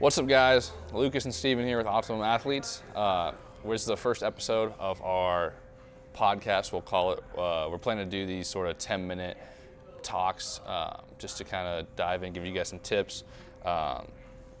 What's up guys? Lucas and Steven here with Optimum Athletes. Uh, this is the first episode of our podcast, we'll call it. Uh, we're planning to do these sort of 10 minute talks uh, just to kind of dive in, give you guys some tips, um,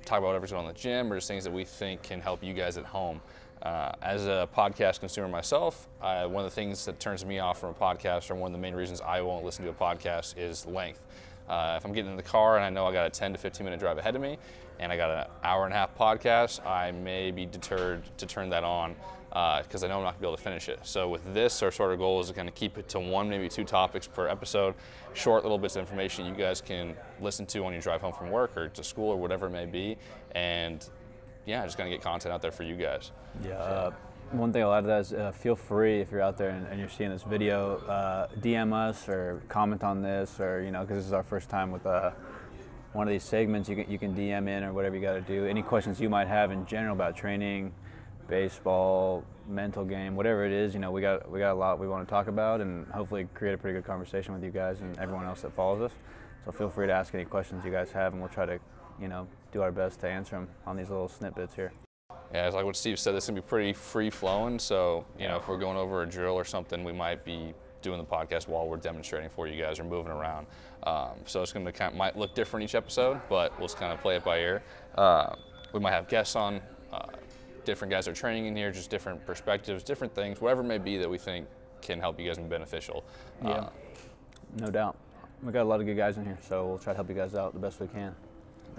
talk about whatever's going on in the gym or just things that we think can help you guys at home. Uh, as a podcast consumer myself, one of the things that turns me off from a podcast, or one of the main reasons I won't listen to a podcast, is length. Uh, if I'm getting in the car and I know I got a 10 to 15 minute drive ahead of me and I got an hour and a half podcast, I may be deterred to turn that on because uh, I know I'm not gonna be able to finish it. So with this, our sort of goal is to kind of keep it to one, maybe two topics per episode, short little bits of information you guys can listen to on your drive home from work or to school or whatever it may be, and yeah, just gonna get content out there for you guys. Yeah. Uh, one thing I'll add to that is uh, feel free if you're out there and, and you're seeing this video, uh, DM us or comment on this, or you know, because this is our first time with uh, one of these segments. You can you can DM in or whatever you got to do. Any questions you might have in general about training, baseball, mental game, whatever it is. You know, we got we got a lot we want to talk about, and hopefully create a pretty good conversation with you guys and everyone else that follows us. So feel free to ask any questions you guys have, and we'll try to, you know, do our best to answer them on these little snippets here. Yeah, it's like what Steve said. This is gonna be pretty free flowing. So you know, if we're going over a drill or something, we might be doing the podcast while we're demonstrating for you guys or moving around. Um, so it's gonna kind of, might look different each episode, but we'll just kind of play it by ear. Uh, we might have guests on. Uh, different guys are training in here, just different perspectives, different things, whatever it may be that we think can help you guys be beneficial. Yeah, uh, no doubt. We got a lot of good guys in here, so we'll try to help you guys out the best we can.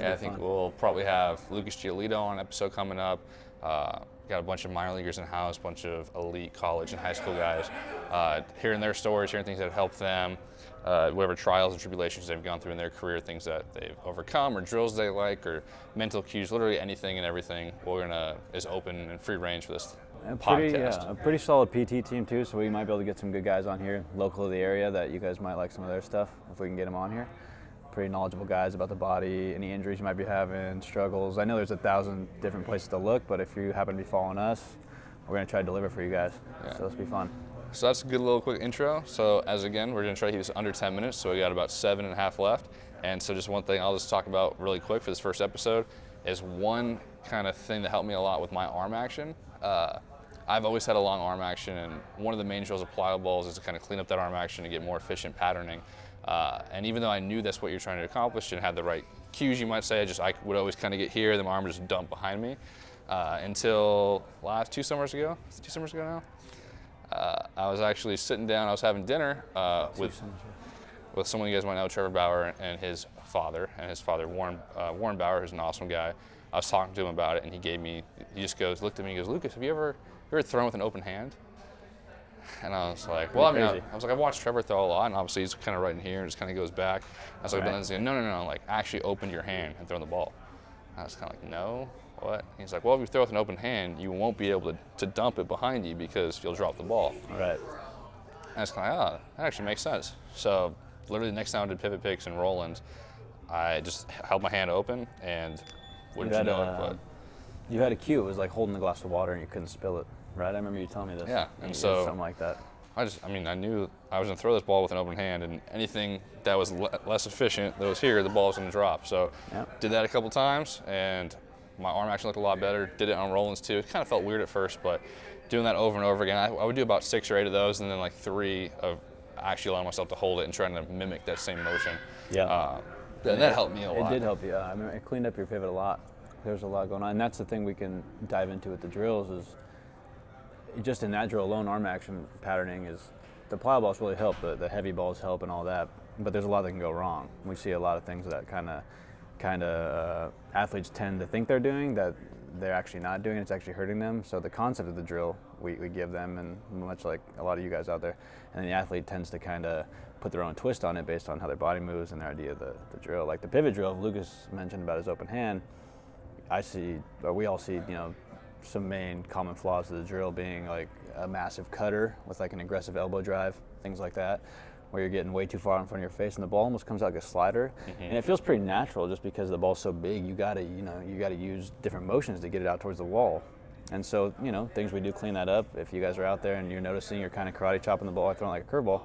Yeah, I think fun. we'll probably have Lucas Giolito on episode coming up. Uh, got a bunch of minor leaguers in house, a bunch of elite college and high school guys, uh, hearing their stories, hearing things that help them, uh, whatever trials and tribulations they've gone through in their career, things that they've overcome, or drills they like, or mental cues, literally anything and everything. We're gonna is open and free range for this a pretty, podcast. Yeah, a pretty solid PT team too, so we might be able to get some good guys on here, local to the area, that you guys might like some of their stuff if we can get them on here pretty knowledgeable guys about the body, any injuries you might be having, struggles. I know there's a thousand different places to look, but if you happen to be following us, we're going to try to deliver for you guys. Yeah. So let's be fun. So that's a good little quick intro. So as again, we're going to try to keep this under 10 minutes. So we got about seven and a half left. And so just one thing I'll just talk about really quick for this first episode is one kind of thing that helped me a lot with my arm action. Uh, I've always had a long arm action, and one of the main drills of plyo balls is to kind of clean up that arm action to get more efficient patterning. Uh, and even though I knew that's what you're trying to accomplish and had the right cues, you might say, I just I would always kind of get here, and the arm would just dump behind me uh, until last two summers ago. Two summers ago now. Uh, I was actually sitting down. I was having dinner uh, with with someone you guys might know, Trevor Bauer, and his father, and his father Warren uh, Warren Bauer, who's an awesome guy. I was talking to him about it, and he gave me. He just goes, looked at me, and goes, Lucas, have you ever, you ever thrown with an open hand? And I was like, well, I mean, I, I, was like, I've watched Trevor throw a lot, and obviously he's kind of right in here and just kind of goes back. I was like, right. but then no, no, no, like actually open your hand and throw the ball. And I was kind of like, no, what? he's like, well, if you throw with an open hand, you won't be able to, to dump it behind you because you'll drop the ball. Right. And I was kind of like, oh, that actually makes sense. So literally the next time I did pivot picks and roll-ins, I just held my hand open and wouldn't you, you know a, it, but you had a cue. It was like holding a glass of water and you couldn't spill it right? I remember you telling me this. Yeah, and so something like that. I just, I mean, I knew I was going to throw this ball with an open hand, and anything that was le- less efficient that was here, the ball was going to drop. So, yep. did that a couple times, and my arm actually looked a lot better. Did it on roll-ins too. It kind of felt weird at first, but doing that over and over again, I, I would do about six or eight of those, and then like three of actually allowing myself to hold it and trying to mimic that same motion. Yeah. Uh, and that helped me a lot. It did help you. I mean, it cleaned up your pivot a lot. There's a lot going on, and that's the thing we can dive into with the drills is just in that drill alone, arm action patterning is the plyo balls really help. The, the heavy balls help and all that, but there's a lot that can go wrong. We see a lot of things that kind of kind of uh, athletes tend to think they're doing that they're actually not doing. It's actually hurting them. So the concept of the drill we, we give them, and much like a lot of you guys out there, and the athlete tends to kind of put their own twist on it based on how their body moves and their idea of the, the drill. Like the pivot drill, Lucas mentioned about his open hand. I see, or we all see, you know, some main common flaws of the drill being like a massive cutter with like an aggressive elbow drive, things like that, where you're getting way too far in front of your face and the ball almost comes out like a slider, mm-hmm. and it feels pretty natural just because the ball's so big. You gotta, you know, you gotta use different motions to get it out towards the wall. And so, you know, things we do clean that up. If you guys are out there and you're noticing you're kind of karate chopping the ball or throwing like a curveball,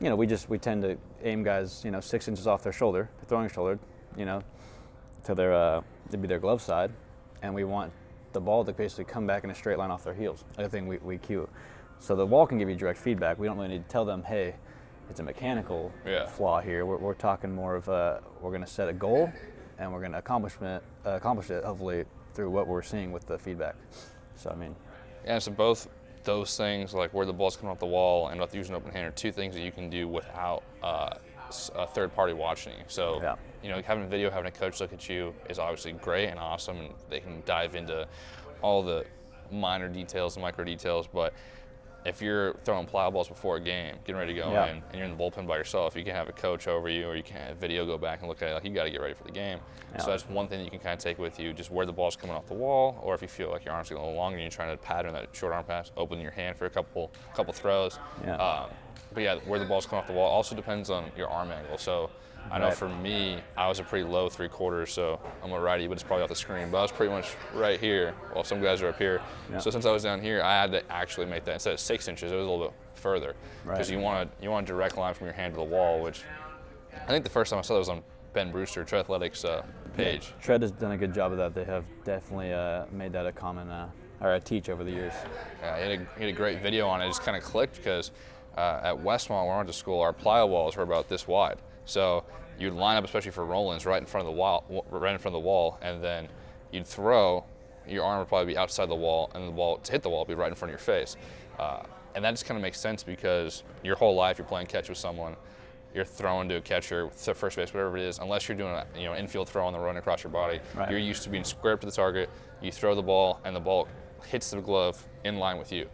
you know, we just we tend to aim guys, you know, six inches off their shoulder, their throwing shoulder, you know, to their uh, to be their glove side, and we want the ball to basically come back in a straight line off their heels. Other thing we, we cue. So the wall can give you direct feedback. We don't really need to tell them, hey, it's a mechanical Yeah. flaw here. We're, we're talking more of a, we're going to set a goal, and we're going to accomplishment uh, accomplish it hopefully through what we're seeing with the feedback. So I mean, Yeah, so both those things, like where the ball's coming off the wall and using open hand, are two things that you can do without uh, a third party watching you. So, Yeah. you know, having a video, having a coach look at you is obviously great and awesome, and they can dive into all the minor details and micro details. But if you're throwing plyo balls before a game, getting ready to go Yeah. in, and you're in the bullpen by yourself, you can have a coach over you, or you can have video go back and look at it. Like you got to get ready for the game. So that's one thing that you can kind of take with you, just where the ball's coming off the wall, or if you feel like your arm's getting a little longer and you're trying to pattern that short arm pass, open your hand for a couple couple throws. Yeah. Um, but yeah, where the ball's come off the wall also depends on your arm angle. So I know Right. for me, I was a pretty low three quarters, so I'm a righty, but it's probably off the screen. But I was pretty much right here, while some guys are up here. Yeah. So since I was down here, I had to actually make that instead of six inches, it was a little bit further because Right. you want to you want a direct line from your hand to the wall, which I think the first time I saw that was on Ben Brewster, Tread Athletics uh, page. Tread has done a good job of that. They have definitely uh, made that a common uh, or a teach over the years. Yeah, he had, a, he had a great video on it. It just kind of clicked because uh, at Westmont, where I went to school, our plyo walls were about this wide. So you'd line up, especially for roll-ins, right in front of the wall, right in front of the wall, and then you'd throw. Your arm would probably be outside the wall, and the ball to hit the wall would be right in front of your face. Uh, and that just kind of makes sense because your whole life you're playing catch with someone, you're throwing to a catcher, to first base, whatever it is. Unless you're doing a you know infield throw on the run across your body, Right. you're used to being square up to the target. You throw the ball, and the ball hits the glove in line with you.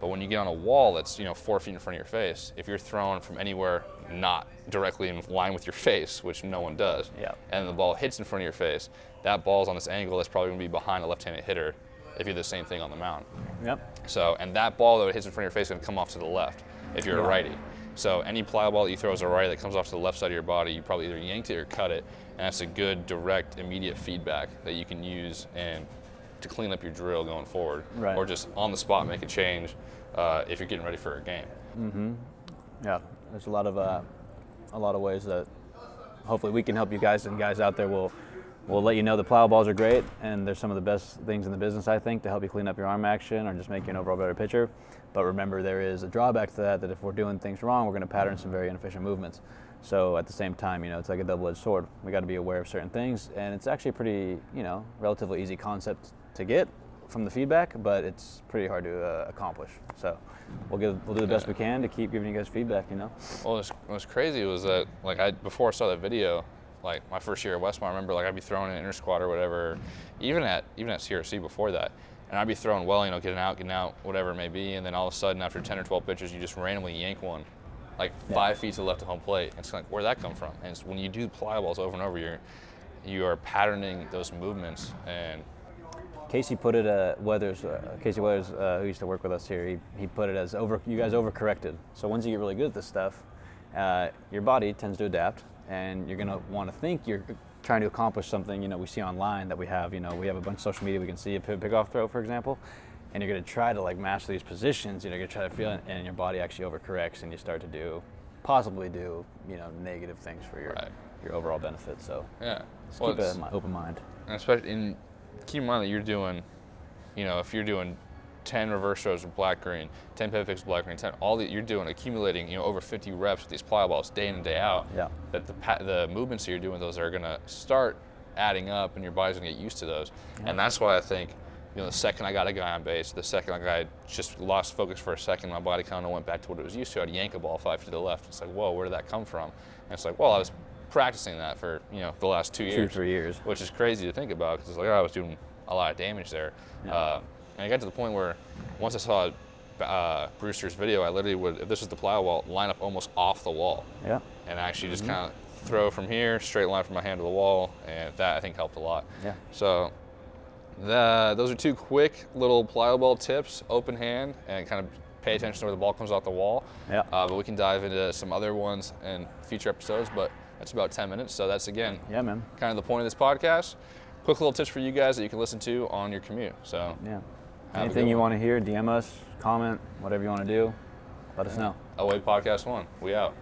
But when you get on a wall that's you know four feet in front of your face, if you're thrown from anywhere not directly in line with your face, which no one does, Yeah. and the ball hits in front of your face, that ball's on this angle that's probably going to be behind a left-handed hitter if you do the same thing on the mound. Yep. So, and that ball that hits in front of your face is going to come off to the left if you're a righty. So, any plyo ball that you throw as a righty that comes off to the left side of your body, you probably either yanked it or cut it, and that's a good, direct, immediate feedback that you can use and to clean up your drill going forward, Right. or just on the spot make a change uh, if you're getting ready for a game. Yeah. There's a lot of uh, a lot of ways that hopefully we can help you guys and guys out there will will let you know the plyo balls are great and they're some of the best things in the business I think to help you clean up your arm action or just make you an overall better pitcher. But remember there is a drawback to that that if we're doing things wrong we're going to pattern some very inefficient movements. So at the same time, you know, it's like a double-edged sword. We got to be aware of certain things and it's actually a pretty, you know, relatively easy concept to get from the feedback, but it's pretty hard to uh, accomplish. So we'll give, we'll do the best we can to keep giving you guys feedback. You know. Well, what's, what's crazy was that, like, I before I saw that video, like my first year at Westmont, I remember like I'd be throwing an inner squad or whatever, even at even at CRC before that, and I'd be throwing well, you know, getting out, getting out, whatever it may be, and then all of a sudden after 10 or 12 pitches, you just randomly yank one, like five feet to the left of home plate. It's like, where'd that come from? And it's when you do plyo balls over and over, you're you are patterning those movements, and Casey put it, uh, Weathers, uh, Casey Weathers, uh, who used to work with us here, he, he put it as over, you guys overcorrected. So once you get really good at this stuff, uh, your body tends to adapt and you're gonna wanna think you're trying to accomplish something, you know, we see online that we have, you know, we have a bunch of social media, we can see a pick off throw, for example, and you're gonna try to like master these positions, you know, you're gonna try to feel it and your body actually overcorrects and you start to do, possibly do, you know, negative things for your, Right. your overall benefit. So yeah. Well, keep an open mind. Especially in keep in mind that you're doing, you know, if you're doing 10 reverse throws with black green, 10 pivot picks black green, 10 all that you're doing accumulating, you know, over 50 reps with these plyo balls day in and day out. Yeah. That the the movements that you're doing with those are gonna start adding up, and your body's gonna get used to those. And that's why I think. You know, the second I got a guy on base, the second I got just lost focus for a second, my body kind of went back to what it was used to. I'd yank a ball five to the left. It's like, whoa, where did that come from? And it's like, well, I was practicing that for you know the last two years Two, three years. which is crazy to think about because it's like oh, I was doing a lot of damage there. Uh, and I got to the point where once I saw uh, Brewster's video, I literally would, if this was the plyo wall, line up almost off the wall Yeah. and actually just kind of throw from here, straight line from my hand to the wall, and that I think helped a lot. Yeah. So the, those are two quick little plyo ball tips, open hand, and kind of pay attention to where the ball comes off the wall. Yeah. Uh, but we can dive into some other ones in future episodes, but that's about 10 minutes. So that's again, yeah, man. kind of the point of this podcast. Quick little tips for you guys that you can listen to on your commute. So yeah, anything you want to hear, DM us, comment, whatever you want to do, let us know. Away Podcast One, we out.